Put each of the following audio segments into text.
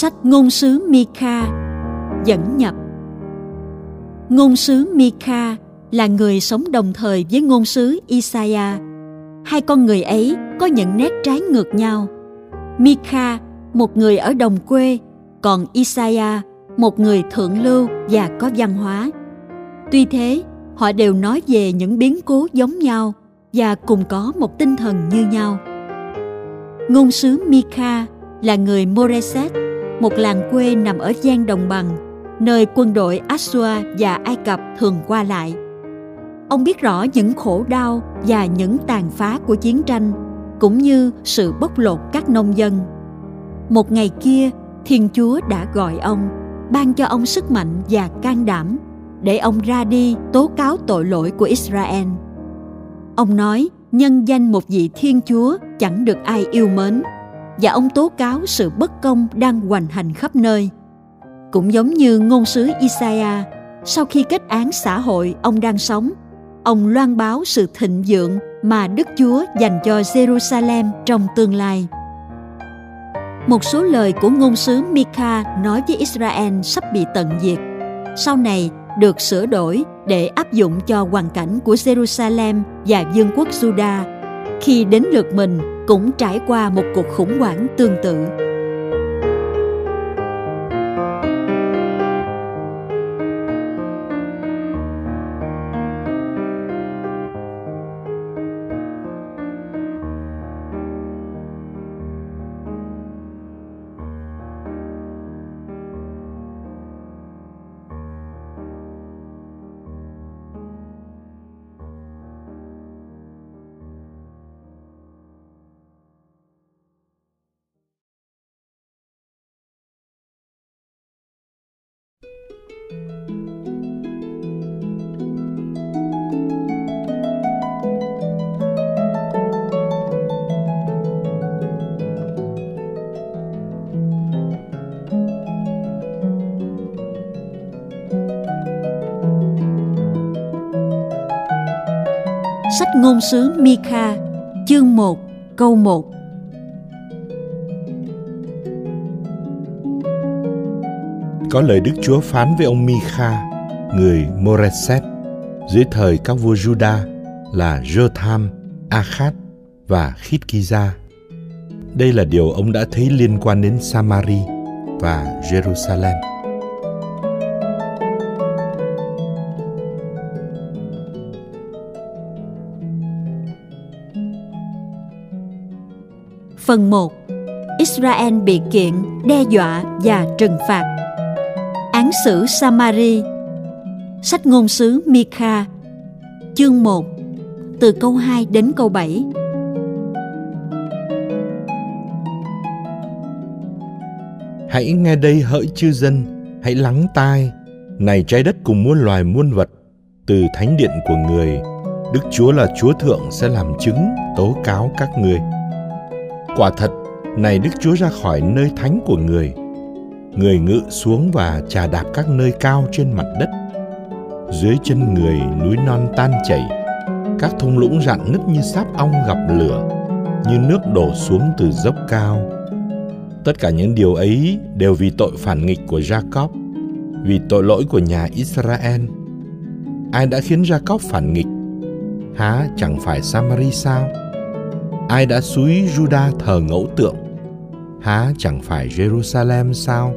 Sách ngôn sứ Mika dẫn nhập Ngôn sứ Mika là người sống đồng thời với ngôn sứ Isaiah. Hai con người ấy có những nét trái ngược nhau. Mika, một người ở đồng quê, còn Isaiah, một người thượng lưu và có văn hóa. Tuy thế, họ đều nói về những biến cố giống nhau và cùng có một tinh thần như nhau. Ngôn sứ Mika là người Moreset, một làng quê nằm ở gian đồng bằng, nơi quân đội Assua và Ai Cập thường qua lại. Ông biết rõ những khổ đau và những tàn phá của chiến tranh, cũng như sự bóc lột các nông dân. Một ngày kia, Thiên Chúa đã gọi ông, ban cho ông sức mạnh và can đảm để ông ra đi tố cáo tội lỗi của Israel. Ông nói nhân danh một vị Thiên Chúa chẳng được ai yêu mến và ông tố cáo sự bất công đang hoành hành khắp nơi. Cũng giống như ngôn sứ Isaiah, sau khi kết án xã hội ông đang sống, ông loan báo sự thịnh vượng mà Đức Chúa dành cho Jerusalem trong tương lai. Một số lời của ngôn sứ Mika nói với Israel sắp bị tận diệt. Sau này được sửa đổi để áp dụng cho hoàn cảnh của Jerusalem và vương quốc Juda khi đến lượt mình cũng trải qua một cuộc khủng hoảng tương tự. Ngôn sứ Mika, chương 1, câu 1. Có lời Đức Chúa phán với ông Mika, người Moreset, dưới thời các vua Juda là Jotham, Akhat và Khitkiza. Đây là điều ông đã thấy liên quan đến Samari và Jerusalem. Phần 1 Israel bị kiện, đe dọa và trừng phạt. Án xử Samari. Sách ngôn sứ Mika Chương 1 Từ câu 2 đến câu 7 Hãy nghe đây hỡi chư dân, hãy lắng tai, này trái đất cùng muôn loài muôn vật, từ thánh điện của người, Đức Chúa là Chúa Thượng sẽ làm chứng tố cáo các ngươi. Quả thật, này Đức Chúa ra khỏi nơi thánh của người. Người ngự xuống và trà đạp các nơi cao trên mặt đất. Dưới chân người núi non tan chảy, các thung lũng rạn nứt như sáp ong gặp lửa, như nước đổ xuống từ dốc cao. Tất cả những điều ấy đều vì tội phản nghịch của Jacob, vì tội lỗi của nhà Israel. Ai đã khiến Jacob phản nghịch? Há chẳng phải Samari sao? Ai đã suối Juda thờ ngẫu tượng? Há chẳng phải Jerusalem sao?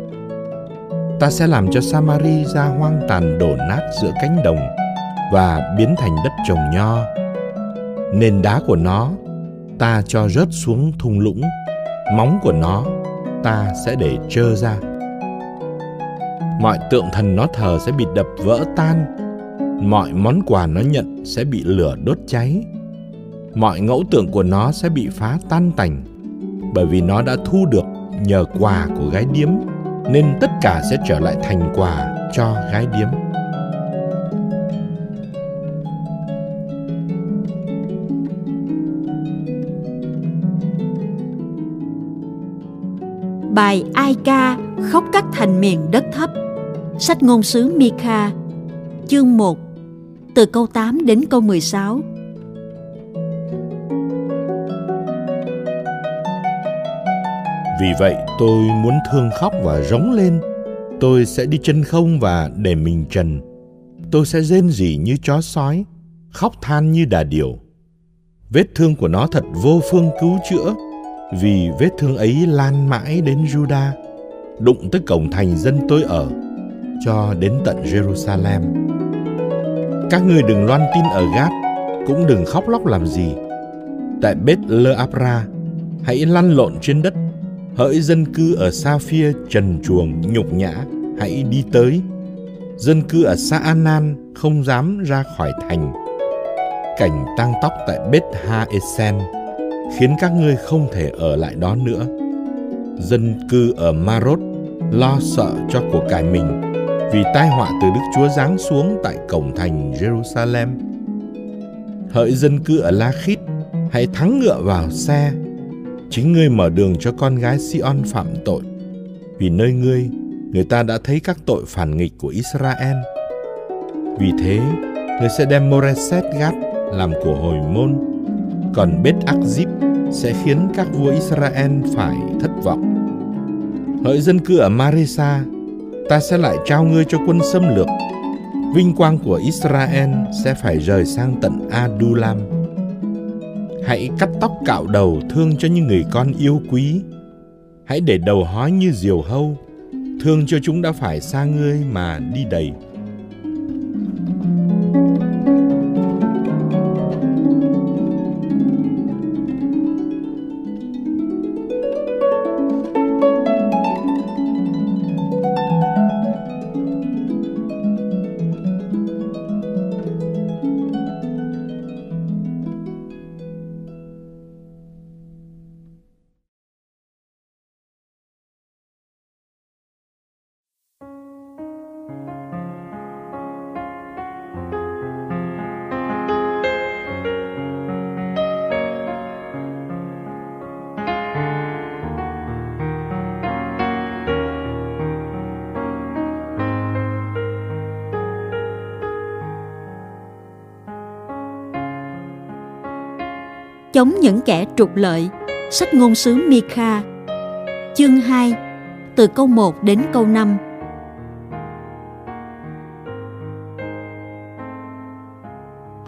Ta sẽ làm cho Samari ra hoang tàn đổ nát giữa cánh đồng và biến thành đất trồng nho. Nền đá của nó ta cho rớt xuống thung lũng, móng của nó ta sẽ để trơ ra. Mọi tượng thần nó thờ sẽ bị đập vỡ tan, mọi món quà nó nhận sẽ bị lửa đốt cháy mọi ngẫu tượng của nó sẽ bị phá tan tành. Bởi vì nó đã thu được nhờ quà của gái điếm, nên tất cả sẽ trở lại thành quà cho gái điếm. Bài Ai ca, khóc các thành miền đất thấp, Sách ngôn sứ Mika, Chương 1 Từ câu 8 đến câu 16 Vì vậy tôi muốn thương khóc và rống lên. Tôi sẽ đi chân không và để mình trần. Tôi sẽ rên rỉ như chó sói, khóc than như đà điểu. Vết thương của nó thật vô phương cứu chữa, vì vết thương ấy lan mãi đến Juda, đụng tới cổng thành dân tôi ở, cho đến tận Jerusalem. Các người đừng loan tin ở Gát, cũng đừng khóc lóc làm gì. Tại Beth Le Abra, hãy lăn lộn trên đất hỡi dân cư ở Sa Phia trần chuồng nhục nhã hãy đi tới. Dân cư ở xã An Nan không dám ra khỏi thành. Cảnh tăng tóc tại Bết Ha Esen khiến các ngươi không thể ở lại đó nữa. Dân cư ở Marot lo sợ cho của cải mình vì tai họa từ Đức Chúa giáng xuống tại cổng thành Jerusalem. Hỡi dân cư ở La Khít, hãy thắng ngựa vào xe. Chính ngươi mở đường cho con gái Sion phạm tội. Vì nơi ngươi, người ta đã thấy các tội phản nghịch của Israel. Vì thế, ngươi sẽ đem Moreset Gad làm của hồi môn, còn Beth Akzib sẽ khiến các vua Israel phải thất vọng. Hỡi dân cư ở Maresa, ta sẽ lại trao ngươi cho quân xâm lược. Vinh quang của Israel sẽ phải rời sang tận Adulam Hãy cắt tóc cạo đầu thương cho những người con yêu quý. Hãy để đầu hói như diều hâu, thương cho chúng đã phải xa ngươi mà đi đầy. Chống những kẻ trục lợi. Sách ngôn sứ Mikha Chương 2 Từ câu 1 đến câu 5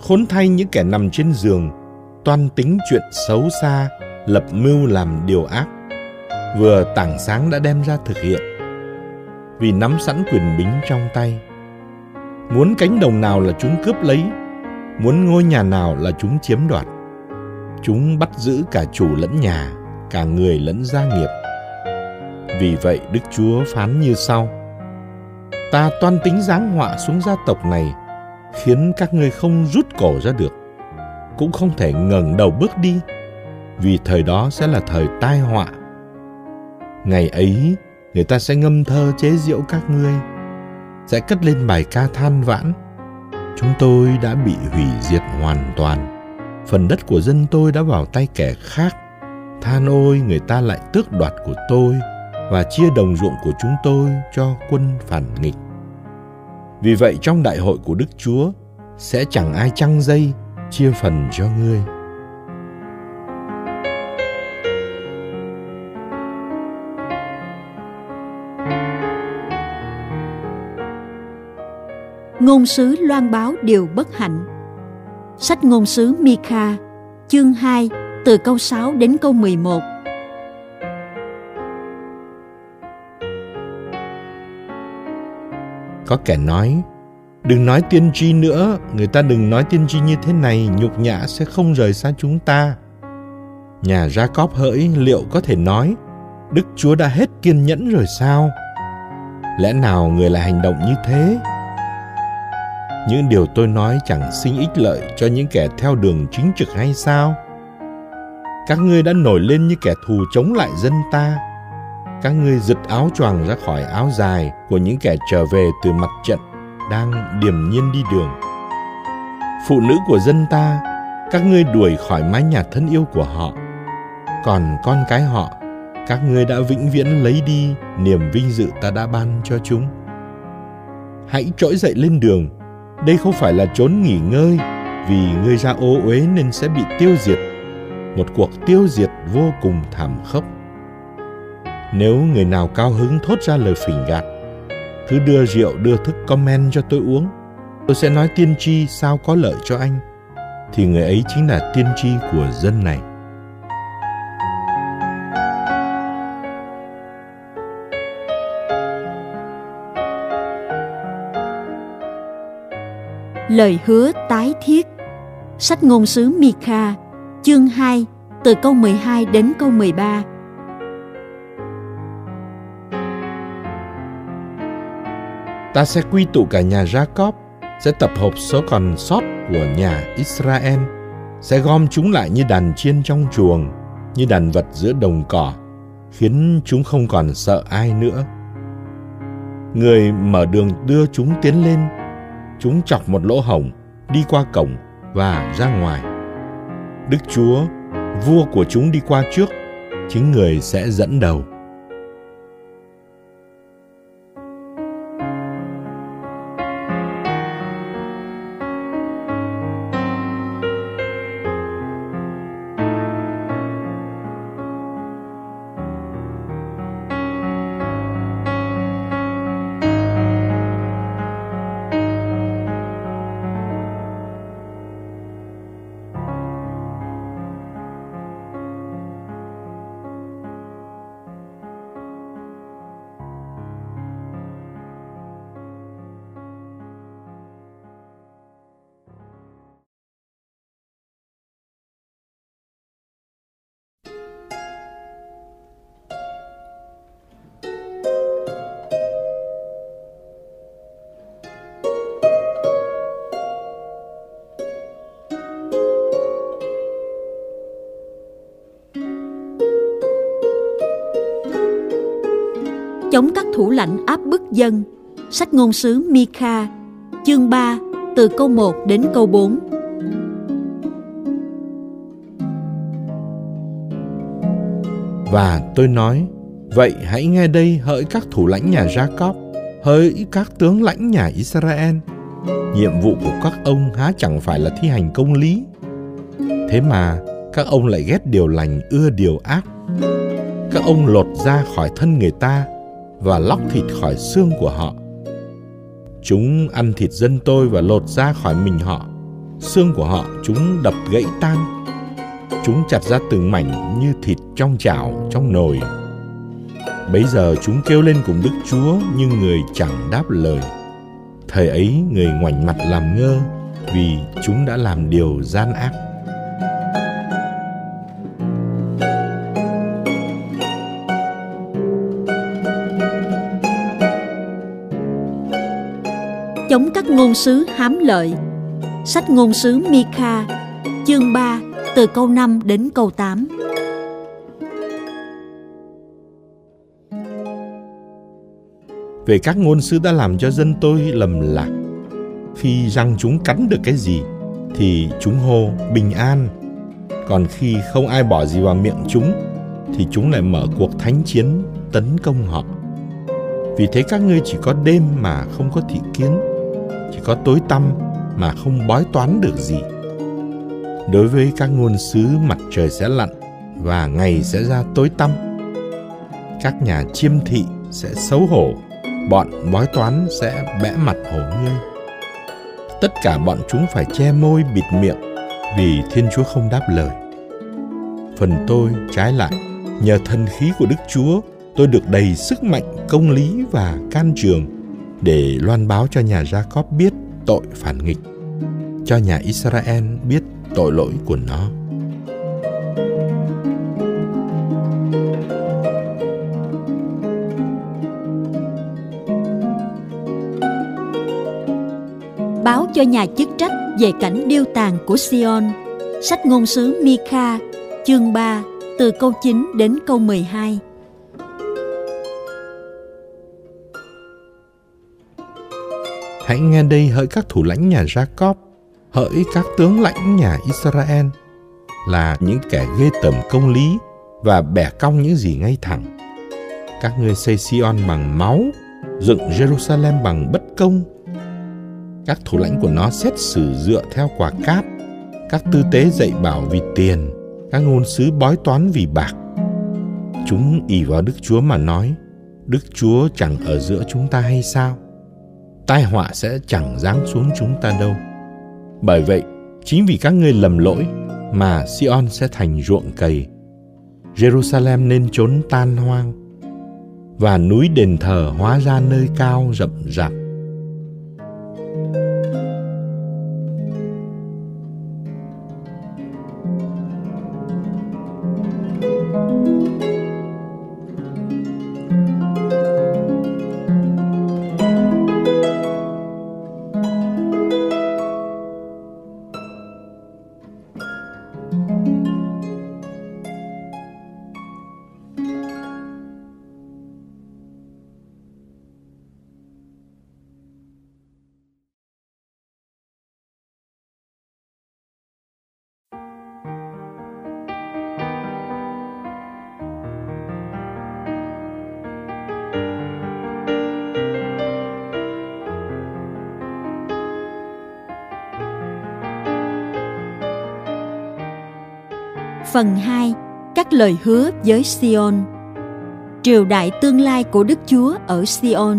Khốn thay những kẻ nằm trên giường, toan tính chuyện xấu xa, lập mưu làm điều ác, vừa tảng sáng đã đem ra thực hiện. Vì nắm sẵn quyền bính trong tay, muốn cánh đồng nào là chúng cướp lấy, muốn ngôi nhà nào là chúng chiếm đoạt chúng bắt giữ cả chủ lẫn nhà, cả người lẫn gia nghiệp. Vì vậy Đức Chúa phán như sau: Ta toan tính giáng họa xuống gia tộc này, khiến các ngươi không rút cổ ra được, cũng không thể ngẩng đầu bước đi, vì thời đó sẽ là thời tai họa. Ngày ấy, người ta sẽ ngâm thơ chế giễu các ngươi, sẽ cất lên bài ca than vãn. Chúng tôi đã bị hủy diệt hoàn toàn phần đất của dân tôi đã vào tay kẻ khác. Than ôi, người ta lại tước đoạt của tôi và chia đồng ruộng của chúng tôi cho quân phản nghịch. Vì vậy trong đại hội của đức chúa, sẽ chẳng ai trăng dây chia phần cho ngươi. Ngôn sứ loan báo điều bất hạnh. Sách ngôn sứ Mika, chương 2, từ câu 6 đến câu 11. Có kẻ nói, đừng nói tiên tri nữa, người ta đừng nói tiên tri như thế này, nhục nhã sẽ không rời xa chúng ta. Nhà Jacob hỡi liệu có thể nói, Đức Chúa đã hết kiên nhẫn rồi sao? Lẽ nào người lại hành động như thế? Những điều tôi nói chẳng sinh ích lợi cho những kẻ theo đường chính trực hay sao? Các ngươi đã nổi lên như kẻ thù chống lại dân ta. Các ngươi giật áo choàng ra khỏi áo dài của những kẻ trở về từ mặt trận đang điềm nhiên đi đường. Phụ nữ của dân ta, các ngươi đuổi khỏi mái nhà thân yêu của họ. Còn con cái họ, các ngươi đã vĩnh viễn lấy đi niềm vinh dự ta đã ban cho chúng. Hãy trỗi dậy lên đường đây không phải là trốn nghỉ ngơi vì ngươi ra ô uế nên sẽ bị tiêu diệt một cuộc tiêu diệt vô cùng thảm khốc Nếu người nào cao hứng thốt ra lời phỉnh gạt, cứ đưa rượu đưa thức comment cho tôi uống, tôi sẽ nói tiên tri sao có lợi cho anh, thì người ấy chính là tiên tri của dân này. Lời hứa tái thiết Sách ngôn sứ Mika, chương 2, từ câu 12 đến câu 13. Ta sẽ quy tụ cả nhà Jacob, sẽ tập hợp số còn sót của nhà Israel, sẽ gom chúng lại như đàn chiên trong chuồng, như đàn vật giữa đồng cỏ, khiến chúng không còn sợ ai nữa. Người mở đường đưa chúng tiến lên, chúng chọc một lỗ hổng, đi qua cổng và ra ngoài. Đức Chúa, vua của chúng đi qua trước, chính người sẽ dẫn đầu. Chống các thủ lãnh áp bức dân. Sách ngôn sứ Mika, chương 3, từ câu 1 đến câu 4. Và tôi nói, vậy hãy nghe đây hỡi các thủ lãnh nhà Jacob, hỡi các tướng lãnh nhà Israel. Nhiệm vụ của các ông há chẳng phải là thi hành công lý. Thế mà các ông lại ghét điều lành ưa điều ác. Các ông lột ra khỏi thân người ta và lóc thịt khỏi xương của họ. Chúng ăn thịt dân tôi và lột ra khỏi mình họ. Xương của họ chúng đập gãy tan. Chúng chặt ra từng mảnh như thịt trong chảo, trong nồi. Bấy giờ chúng kêu lên cùng Đức Chúa nhưng người chẳng đáp lời. Thời ấy người ngoảnh mặt làm ngơ vì chúng đã làm điều gian ác. Chống các ngôn sứ hám lợi. Sách ngôn sứ Mika, chương 3, từ câu 5 đến câu 8. Về các ngôn sứ đã làm cho dân tôi lầm lạc. Khi răng chúng cắn được cái gì, thì chúng hô bình an. Còn khi không ai bỏ gì vào miệng chúng, thì chúng lại mở cuộc thánh chiến tấn công họ. Vì thế các ngươi chỉ có đêm mà không có thị kiến chỉ có tối tăm mà không bói toán được gì. Đối với các ngôn sứ mặt trời sẽ lặn và ngày sẽ ra tối tăm. Các nhà chiêm thị sẽ xấu hổ, bọn bói toán sẽ bẽ mặt hổ ngươi. Tất cả bọn chúng phải che môi bịt miệng vì Thiên Chúa không đáp lời. Phần tôi trái lại, nhờ thần khí của Đức Chúa, tôi được đầy sức mạnh công lý và can trường để loan báo cho nhà Jacob biết tội phản nghịch, cho nhà Israel biết tội lỗi của nó. Báo cho nhà chức trách về cảnh điêu tàn của Sion. Sách ngôn sứ Mika, chương 3, từ câu 9 đến câu 12. Hãy nghe đây hỡi các thủ lãnh nhà Jacob, hỡi các tướng lãnh nhà Israel, là những kẻ ghê tởm công lý và bẻ cong những gì ngay thẳng. Các ngươi xây Sion bằng máu, dựng Jerusalem bằng bất công. Các thủ lãnh của nó xét xử dựa theo quả cáp, các tư tế dạy bảo vì tiền, các ngôn sứ bói toán vì bạc. Chúng ỷ vào Đức Chúa mà nói, Đức Chúa chẳng ở giữa chúng ta hay sao? Tai họa sẽ chẳng giáng xuống chúng ta đâu. Bởi vậy, chính vì các ngươi lầm lỗi mà Sion sẽ thành ruộng cày. Jerusalem nên trốn tan hoang và núi đền thờ hóa ra nơi cao rậm rạp. Phần 2. Các lời hứa với Sion. Triều đại tương lai của Đức Chúa ở Sion.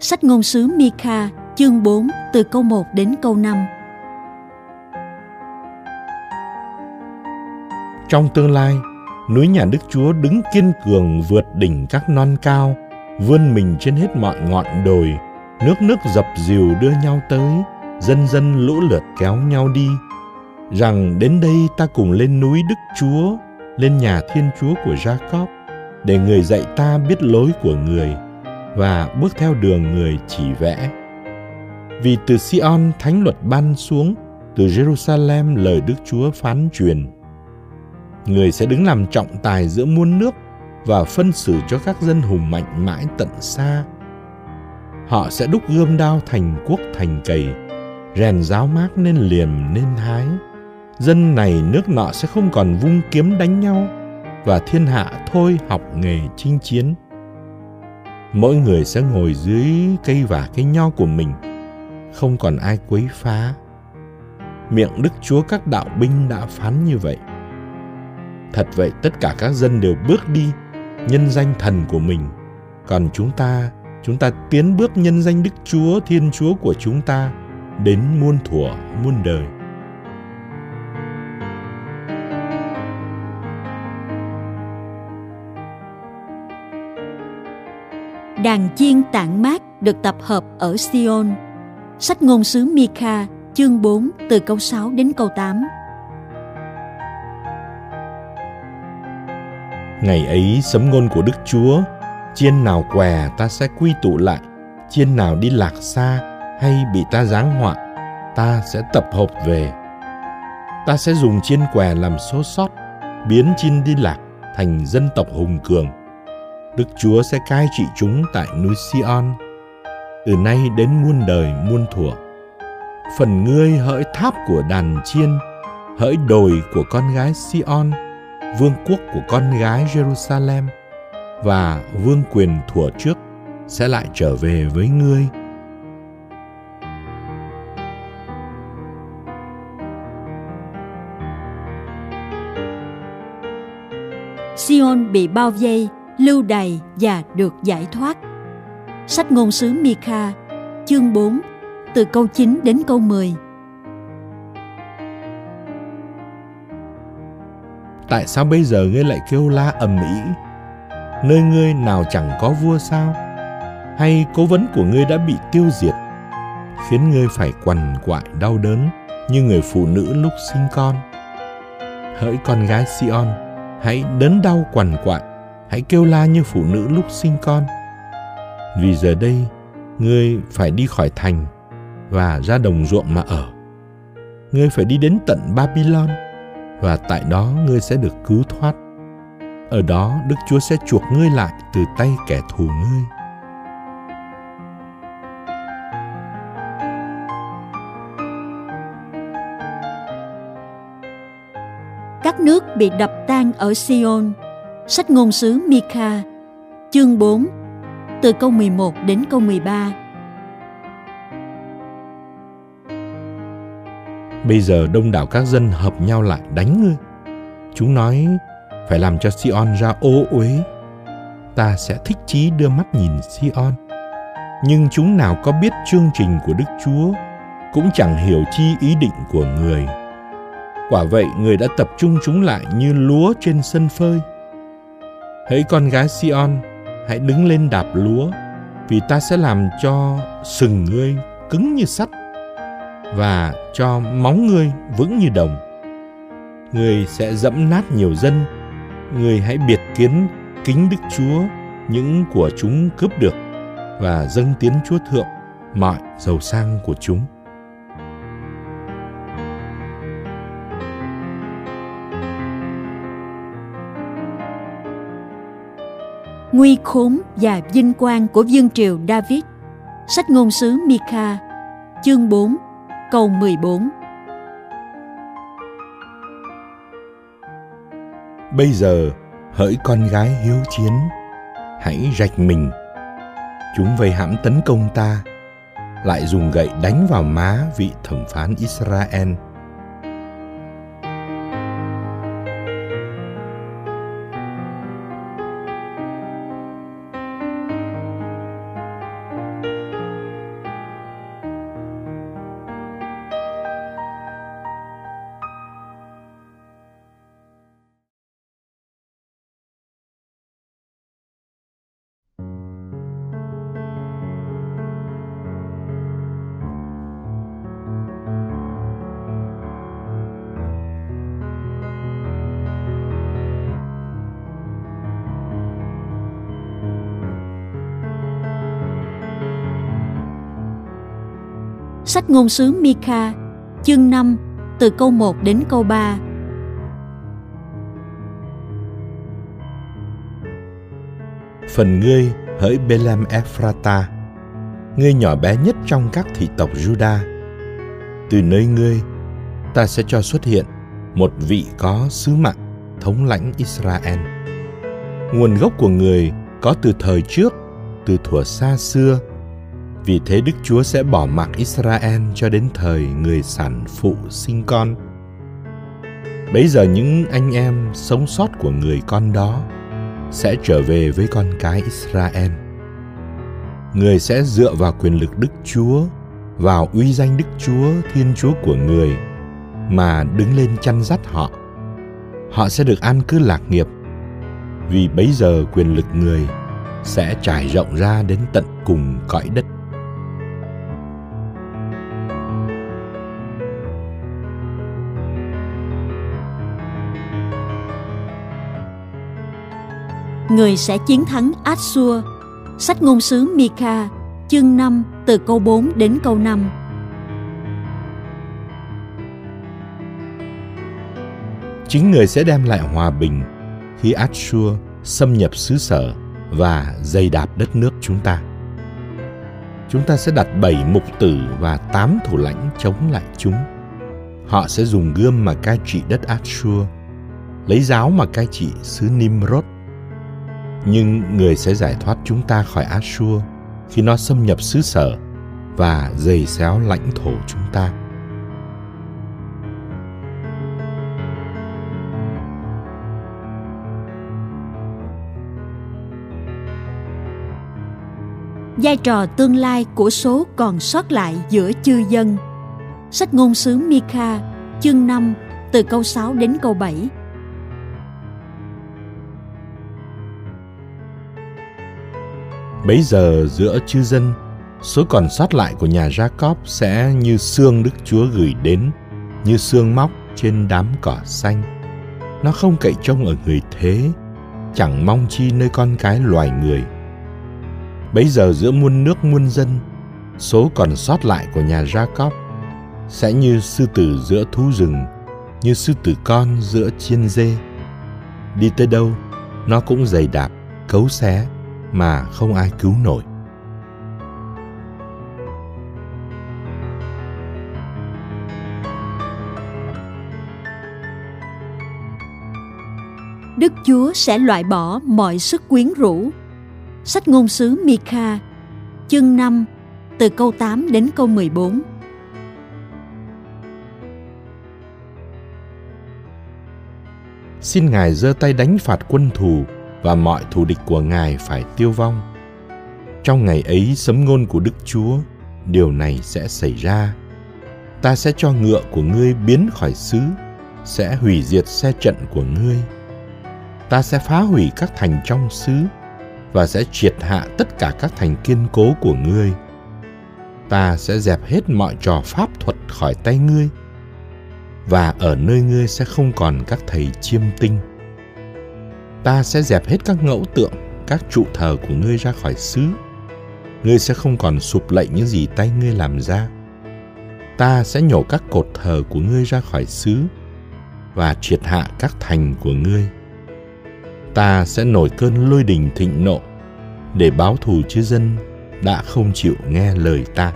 Sách ngôn sứ Mika chương 4 từ câu 1 đến câu 5 Trong tương lai, núi nhà Đức Chúa đứng kiên cường vượt đỉnh các non cao, vươn mình trên hết mọi ngọn đồi, nước nước dập dìu đưa nhau tới, dân dân lũ lượt kéo nhau đi, rằng đến đây ta cùng lên núi Đức Chúa, lên nhà Thiên Chúa của Jacob, để người dạy ta biết lối của người và bước theo đường người chỉ vẽ. Vì từ Sion thánh luật ban xuống, từ Jerusalem lời Đức Chúa phán truyền. Người sẽ đứng làm trọng tài giữa muôn nước và phân xử cho các dân hùng mạnh mãi tận xa. Họ sẽ đúc gươm đao thành quốc thành cầy, rèn giáo mát nên liềm nên hái dân này nước nọ sẽ không còn vung kiếm đánh nhau, và thiên hạ thôi học nghề chinh chiến. Mỗi người sẽ ngồi dưới cây và cây nho của mình, không còn ai quấy phá. Miệng đức chúa các đạo binh đã phán như vậy. Thật vậy tất cả các dân đều bước đi, nhân danh thần của mình. Còn chúng ta chúng ta tiến bước nhân danh đức chúa, thiên chúa của chúng ta, đến muôn thuở muôn đời. Đàn chiên tản mát được tập hợp ở Sion. Sách ngôn sứ Mika, chương 4 từ câu 6 đến câu 8. Ngày ấy sấm ngôn của Đức Chúa, chiên nào què ta sẽ quy tụ lại, chiên nào đi lạc xa hay bị ta giáng họa, ta sẽ tập hợp về. Ta sẽ dùng chiên què làm số sót, biến chiên đi lạc thành dân tộc hùng cường Đức Chúa sẽ cai trị chúng tại núi Sion, từ nay đến muôn đời muôn thuở. Phần ngươi hỡi tháp của đàn chiên, hỡi đồi của con gái Sion, vương quốc của con gái Jerusalem, và vương quyền thuở trước sẽ lại trở về với ngươi. Sion bị bao vây lưu đày và được giải thoát. Sách ngôn sứ Mika, chương 4, từ câu 9 đến câu 10. Tại sao bây giờ ngươi lại kêu la ầm ĩ? Nơi ngươi nào chẳng có vua sao? Hay cố vấn của ngươi đã bị tiêu diệt, khiến ngươi phải quằn quại đau đớn như người phụ nữ lúc sinh con? Hỡi con gái Sion, hãy đớn đau quằn quại hãy kêu la như phụ nữ lúc sinh con. Vì giờ đây, ngươi phải đi khỏi thành và ra đồng ruộng mà ở. Ngươi phải đi đến tận babylon và tại đó ngươi sẽ được cứu thoát. Ở đó, đức chúa sẽ chuộc ngươi lại từ tay kẻ thù ngươi. Các nước bị đập tan ở Sion. Sách ngôn sứ Mika, chương 4, từ câu 11 đến câu 13. Bây giờ đông đảo các dân hợp nhau lại đánh ngươi. Chúng nói phải làm cho Sion ra ô uế, ta sẽ thích chí đưa mắt nhìn Sion. Nhưng chúng nào có biết chương trình của Đức Chúa, cũng chẳng hiểu chi ý định của người. Quả vậy, người đã tập trung chúng lại như lúa trên sân phơi. Hỡi con gái Sion, hãy đứng lên đạp lúa, vì ta sẽ làm cho sừng ngươi cứng như sắt và cho móng ngươi vững như đồng. Ngươi sẽ dẫm nát nhiều dân, ngươi hãy biệt kiến kính Đức Chúa những của chúng cướp được và dâng tiến Chúa thượng mọi giàu sang của chúng. Nguy khốn và vinh quang của vương triều David. Sách ngôn sứ Mika Chương 4 Câu 14 Bây giờ, hỡi con gái hiếu chiến, hãy rạch mình. Chúng vây hãm tấn công ta, lại dùng gậy đánh vào má vị thẩm phán israel. Sách ngôn sứ Mika, chương 5, từ câu 1 đến câu 3. Phần ngươi hỡi Bethlehem Ephrata, ngươi nhỏ bé nhất trong các thị tộc Juda. Từ nơi ngươi, ta sẽ cho xuất hiện một vị có sứ mạng thống lãnh Israel. Nguồn gốc của người có từ thời trước, từ thuở xa xưa vì thế Đức Chúa sẽ bỏ mặc Israel cho đến thời người sản phụ sinh con. Bây giờ những anh em sống sót của người con đó sẽ trở về với con cái Israel. Người sẽ dựa vào quyền lực Đức Chúa, vào uy danh Đức Chúa, Thiên Chúa của người mà đứng lên chăn dắt họ. Họ sẽ được an cư lạc nghiệp vì bấy giờ quyền lực người sẽ trải rộng ra đến tận cùng cõi đất. Người sẽ chiến thắng Assur. Sách ngôn sứ Mika, chương 5, từ câu 4 đến câu 5. Chính người sẽ đem lại hòa bình khi Assur xâm nhập xứ sở và dày đạp đất nước chúng ta. Chúng ta sẽ đặt bảy mục tử và tám thủ lãnh chống lại chúng. Họ sẽ dùng gươm mà cai trị đất Assur, lấy giáo mà cai trị xứ Nimrod nhưng người sẽ giải thoát chúng ta khỏi Ashur khi nó xâm nhập xứ sở và dày xéo lãnh thổ chúng ta. Vai trò tương lai của số còn sót lại giữa chư dân Sách ngôn sứ Mika, chương 5, từ câu 6 đến câu 7 Bấy giờ giữa chư dân, số còn sót lại của nhà Jacob sẽ như xương Đức Chúa gửi đến, như xương móc trên đám cỏ xanh. Nó không cậy trông ở người thế, chẳng mong chi nơi con cái loài người. Bấy giờ giữa muôn nước muôn dân, số còn sót lại của nhà Jacob sẽ như sư tử giữa thú rừng, như sư tử con giữa chiên dê. Đi tới đâu, nó cũng dày đạp, cấu xé, mà không ai cứu nổi Đức Chúa sẽ loại bỏ mọi sức quyến rũ. Sách ngôn sứ Mika, chương 5, từ câu 8 đến câu 14. Xin Ngài giơ tay đánh phạt quân thù và mọi thù địch của Ngài phải tiêu vong. Trong ngày ấy sấm ngôn của Đức Chúa, điều này sẽ xảy ra. Ta sẽ cho ngựa của ngươi biến khỏi xứ, sẽ hủy diệt xe trận của ngươi. Ta sẽ phá hủy các thành trong xứ và sẽ triệt hạ tất cả các thành kiên cố của ngươi. Ta sẽ dẹp hết mọi trò pháp thuật khỏi tay ngươi và ở nơi ngươi sẽ không còn các thầy chiêm tinh. Ta sẽ dẹp hết các ngẫu tượng, các trụ thờ của ngươi ra khỏi xứ. Ngươi sẽ không còn sụp lạy những gì tay ngươi làm ra. Ta sẽ nhổ các cột thờ của ngươi ra khỏi xứ và triệt hạ các thành của ngươi. Ta sẽ nổi cơn lôi đình thịnh nộ để báo thù chư dân đã không chịu nghe lời ta.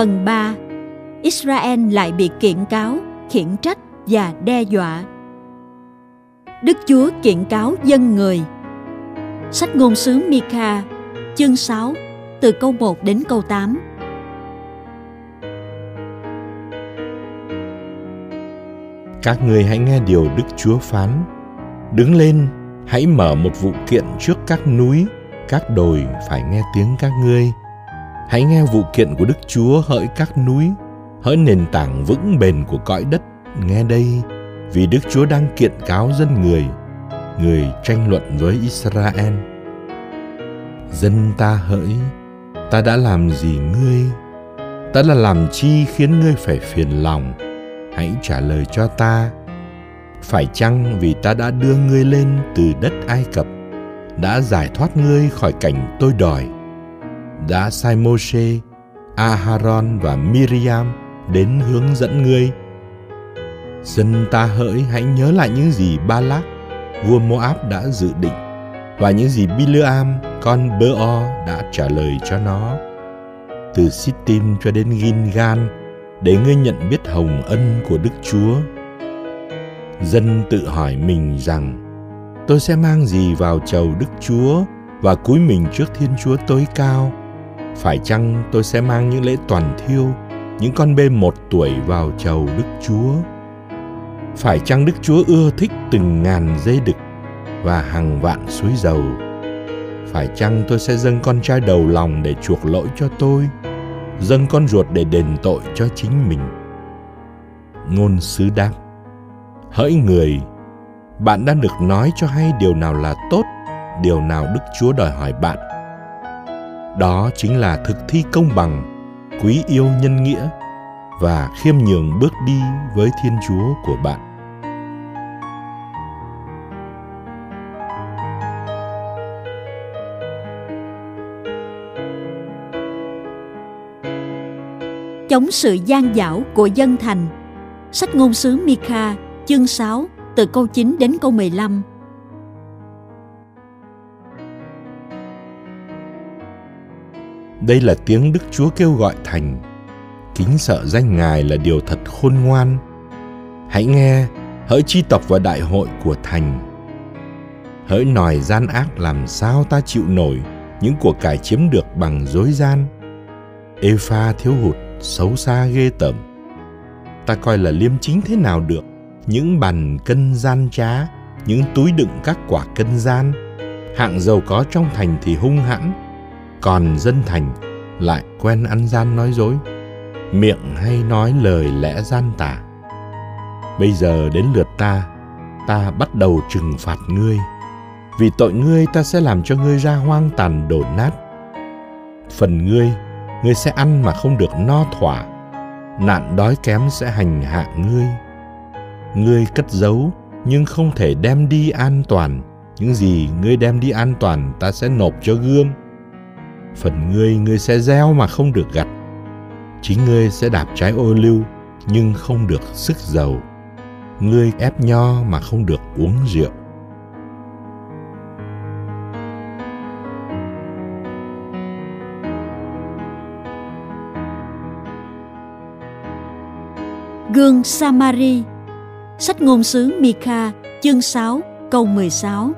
Phần 3 Israel lại bị kiện cáo, khiển trách và đe dọa. Đức Chúa kiện cáo dân người. Sách ngôn sứ Mika, chương 6, từ câu 1 đến câu 8. Các người hãy nghe điều Đức Chúa phán. Đứng lên, hãy mở một vụ kiện trước các núi, các đồi phải nghe tiếng các ngươi Hãy nghe vụ kiện của Đức Chúa hỡi các núi, hỡi nền tảng vững bền của cõi đất, nghe đây, vì Đức Chúa đang kiện cáo dân người, người tranh luận với Israel. Dân ta hỡi, ta đã làm gì ngươi? Ta đã làm chi khiến ngươi phải phiền lòng? Hãy trả lời cho ta. Phải chăng vì ta đã đưa ngươi lên từ đất Ai Cập, đã giải thoát ngươi khỏi cảnh tôi đòi, đã sai Moshe, Aharon và Miriam đến hướng dẫn ngươi. Dân ta hỡi hãy nhớ lại những gì Balak, vua Moab đã dự định và những gì Bileam, con Beor đã trả lời cho nó. Từ Sittim cho đến Gilgal để ngươi nhận biết hồng ân của Đức Chúa. Dân tự hỏi mình rằng, tôi sẽ mang gì vào chầu Đức Chúa và cúi mình trước Thiên Chúa tối cao phải chăng tôi sẽ mang những lễ toàn thiêu, những con bê một tuổi vào chầu Đức Chúa? Phải chăng Đức Chúa ưa thích từng ngàn dây đực và hàng vạn suối dầu? Phải chăng tôi sẽ dâng con trai đầu lòng để chuộc lỗi cho tôi, dâng con ruột để đền tội cho chính mình? Ngôn sứ đáp, hỡi người, bạn đã được nói cho hay điều nào là tốt, điều nào Đức Chúa đòi hỏi bạn đó chính là thực thi công bằng quý yêu nhân nghĩa và khiêm nhường bước đi với thiên chúa của bạn chống sự gian dảo của dân thành. Sách ngôn sứ Mika, chương 6, từ câu 9 đến câu 15. Đây là tiếng Đức Chúa kêu gọi thành. Kính sợ danh Ngài là điều thật khôn ngoan. Hãy nghe, hỡi chi tộc và đại hội của thành. Hỡi nòi gian ác làm sao ta chịu nổi những của cải chiếm được bằng dối gian. Epha thiếu hụt, xấu xa ghê tởm. Ta coi là liêm chính thế nào được những bàn cân gian trá, những túi đựng các quả cân gian. Hạng giàu có trong thành thì hung hãn, còn dân thành, lại quen ăn gian nói dối. Miệng hay nói lời lẽ gian tả. Bây giờ đến lượt ta ta bắt đầu trừng phạt ngươi. Vì tội ngươi ta sẽ làm cho ngươi ra hoang tàn đổ nát. Phần ngươi ngươi sẽ ăn mà không được no thỏa. Nạn đói kém sẽ hành hạ ngươi. Ngươi cất giấu, nhưng không thể đem đi an toàn. Những gì ngươi đem đi an toàn, ta sẽ nộp cho gươm phần ngươi ngươi sẽ gieo mà không được gặt. Chính ngươi sẽ đạp trái ô lưu, nhưng không được sức dầu. Ngươi ép nho mà không được uống rượu. Gương Samari. Sách ngôn sứ Mika chương 6 câu 16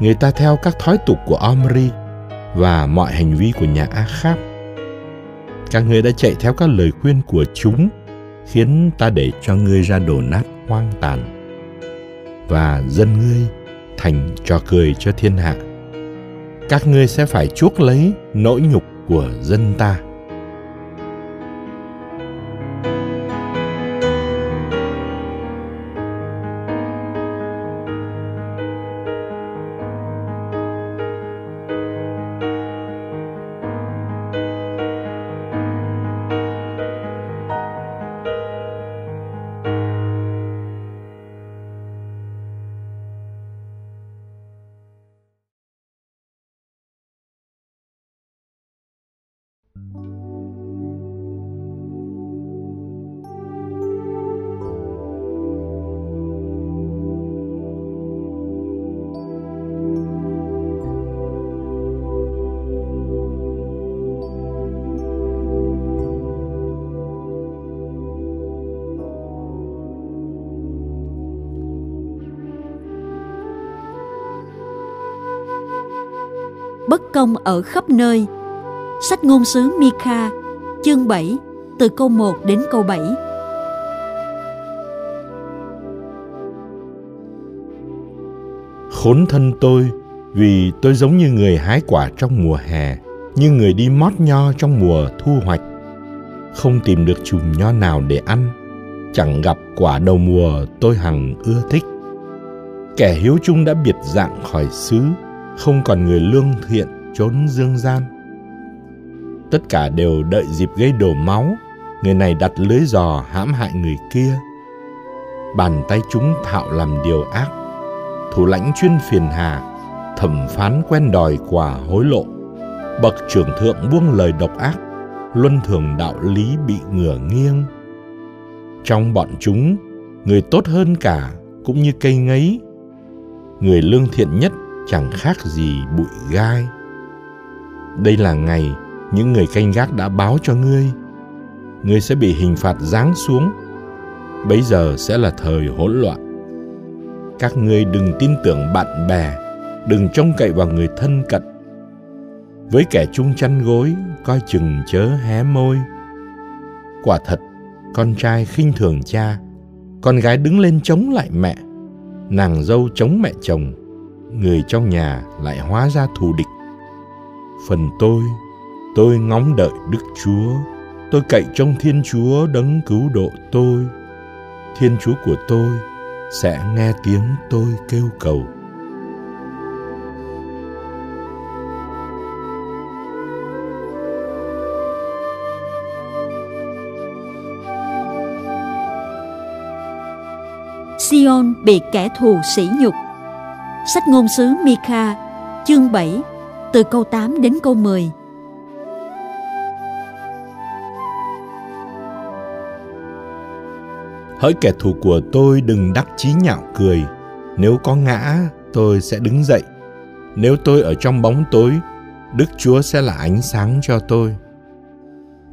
Người ta theo các thói tục của Omri và mọi hành vi của nhà Akhab. Các ngươi đã chạy theo các lời khuyên của chúng, khiến ta để cho ngươi ra đổ nát hoang tàn. Và dân ngươi thành trò cười cho thiên hạ. Các ngươi sẽ phải chuốc lấy nỗi nhục của dân ta. Công ở khắp nơi. Sách ngôn sứ Mika, chương 7, từ câu 1 đến câu 7. Khốn thân tôi, vì tôi giống như người hái quả trong mùa hè, như người đi mót nho trong mùa thu hoạch. Không tìm được chùm nho nào để ăn, chẳng gặp quả đầu mùa tôi hằng ưa thích. Kẻ hiếu trung đã biệt dạng khỏi xứ, không còn người lương thiện trốn dương gian. Tất cả đều đợi dịp gây đổ máu, người này đặt lưới giò hãm hại người kia. Bàn tay chúng thạo làm điều ác, thủ lãnh chuyên phiền hà, thẩm phán quen đòi quả hối lộ. Bậc trưởng thượng buông lời độc ác, luân thường đạo lý bị ngửa nghiêng. Trong bọn chúng, người tốt hơn cả cũng như cây ngấy. Người lương thiện nhất chẳng khác gì bụi gai đây là ngày những người canh gác đã báo cho ngươi. Ngươi sẽ bị hình phạt giáng xuống. Bấy giờ sẽ là thời hỗn loạn. Các ngươi đừng tin tưởng bạn bè, đừng trông cậy vào người thân cận. Với kẻ chung chăn gối, coi chừng chớ hé môi. Quả thật, con trai khinh thường cha, con gái đứng lên chống lại mẹ. Nàng dâu chống mẹ chồng, người trong nhà lại hóa ra thù địch phần tôi tôi ngóng đợi đức chúa. Tôi cậy trong thiên chúa đấng cứu độ tôi. Thiên chúa của tôi sẽ nghe tiếng tôi kêu cầu. Sion bị kẻ thù sỉ nhục. Sách ngôn sứ Mika, chương 7, từ câu 8 đến câu 10. Hỡi kẻ thù của tôi đừng đắc chí nhạo cười, nếu có ngã, tôi sẽ đứng dậy. Nếu tôi ở trong bóng tối, Đức Chúa sẽ là ánh sáng cho tôi.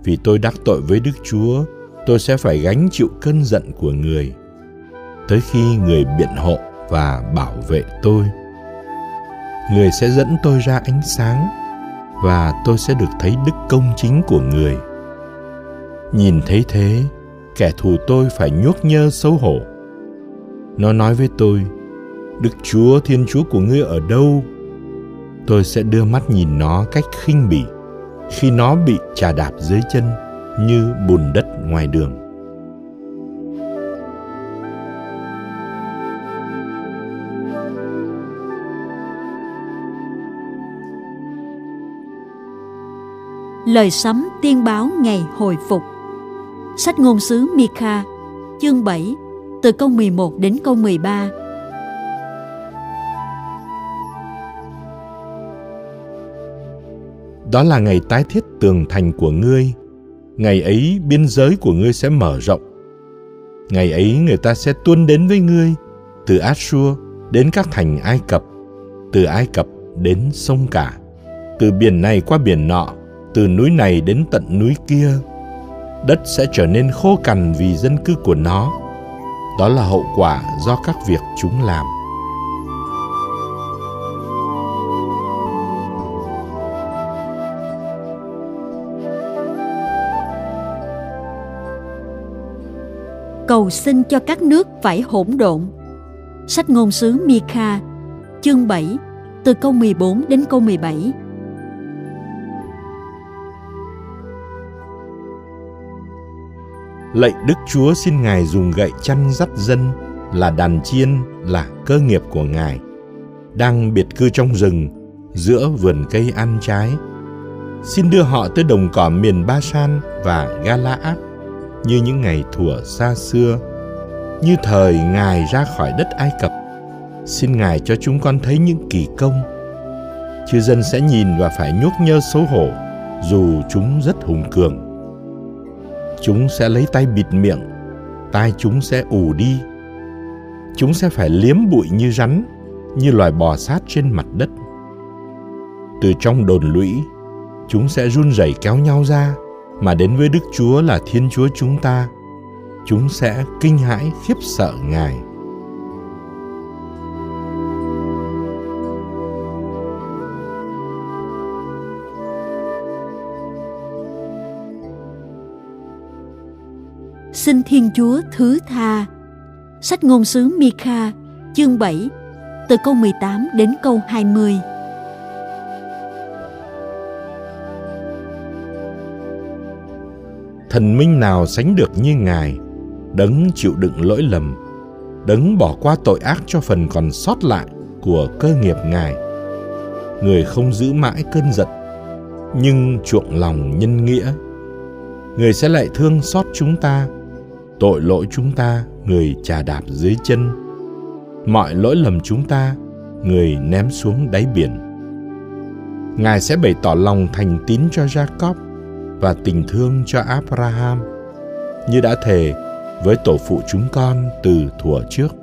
Vì tôi đắc tội với Đức Chúa, tôi sẽ phải gánh chịu cơn giận của người. Tới khi người biện hộ và bảo vệ tôi người sẽ dẫn tôi ra ánh sáng, và tôi sẽ được thấy đức công chính của người. Nhìn thấy thế, kẻ thù tôi phải nhuốc nhơ xấu hổ. Nó nói với tôi, đức chúa, thiên chúa của ngươi ở đâu? Tôi sẽ đưa mắt nhìn nó cách khinh bỉ, khi nó bị trà đạp dưới chân như bùn đất ngoài đường. Lời sấm tiên báo ngày hồi phục. Sách ngôn sứ Mika, chương 7, từ câu 11 đến câu 13. Đó là ngày tái thiết tường thành của ngươi. Ngày ấy biên giới của ngươi sẽ mở rộng. Ngày ấy người ta sẽ tuôn đến với ngươi từ Assur đến các thành Ai Cập, từ Ai Cập đến sông cả, từ biển này qua biển nọ, từ núi này đến tận núi kia. Đất sẽ trở nên khô cằn vì dân cư của nó. Đó là hậu quả do các việc chúng làm. cầu xin cho các nước phải hỗn độn. Sách ngôn sứ Mika, chương 7, từ câu 14 đến câu 17. Lạy Đức Chúa xin Ngài dùng gậy chăn dắt dân là đàn chiên là cơ nghiệp của Ngài, đang biệt cư trong rừng, giữa vườn cây ăn trái. Xin đưa họ tới đồng cỏ miền Ba San và Galaad như những ngày thuở xa xưa, như thời Ngài ra khỏi đất Ai Cập. Xin Ngài cho chúng con thấy những kỳ công. Chư dân sẽ nhìn và phải nhúc nhơ xấu hổ, dù chúng rất hùng cường. Chúng sẽ lấy tay bịt miệng, tai chúng sẽ ù đi. Chúng sẽ phải liếm bụi như rắn, như loài bò sát trên mặt đất. Từ trong đồn lũy, chúng sẽ run rẩy kéo nhau ra, mà đến với Đức Chúa là Thiên Chúa chúng ta, chúng sẽ kinh hãi khiếp sợ Ngài. Xin Thiên Chúa thứ tha. Sách ngôn sứ Mika, chương 7, từ câu 18 đến câu 20. thần minh nào sánh được như ngài đấng chịu đựng lỗi lầm đấng bỏ qua tội ác cho phần còn sót lại của cơ nghiệp ngài người không giữ mãi cơn giận nhưng chuộng lòng nhân nghĩa người sẽ lại thương xót chúng ta tội lỗi chúng ta, người trà đạp dưới chân mọi lỗi lầm chúng ta, người ném xuống đáy biển ngài sẽ bày tỏ lòng thành tín cho jacob và tình thương cho Abraham, như đã thề với tổ phụ chúng con từ thuở trước.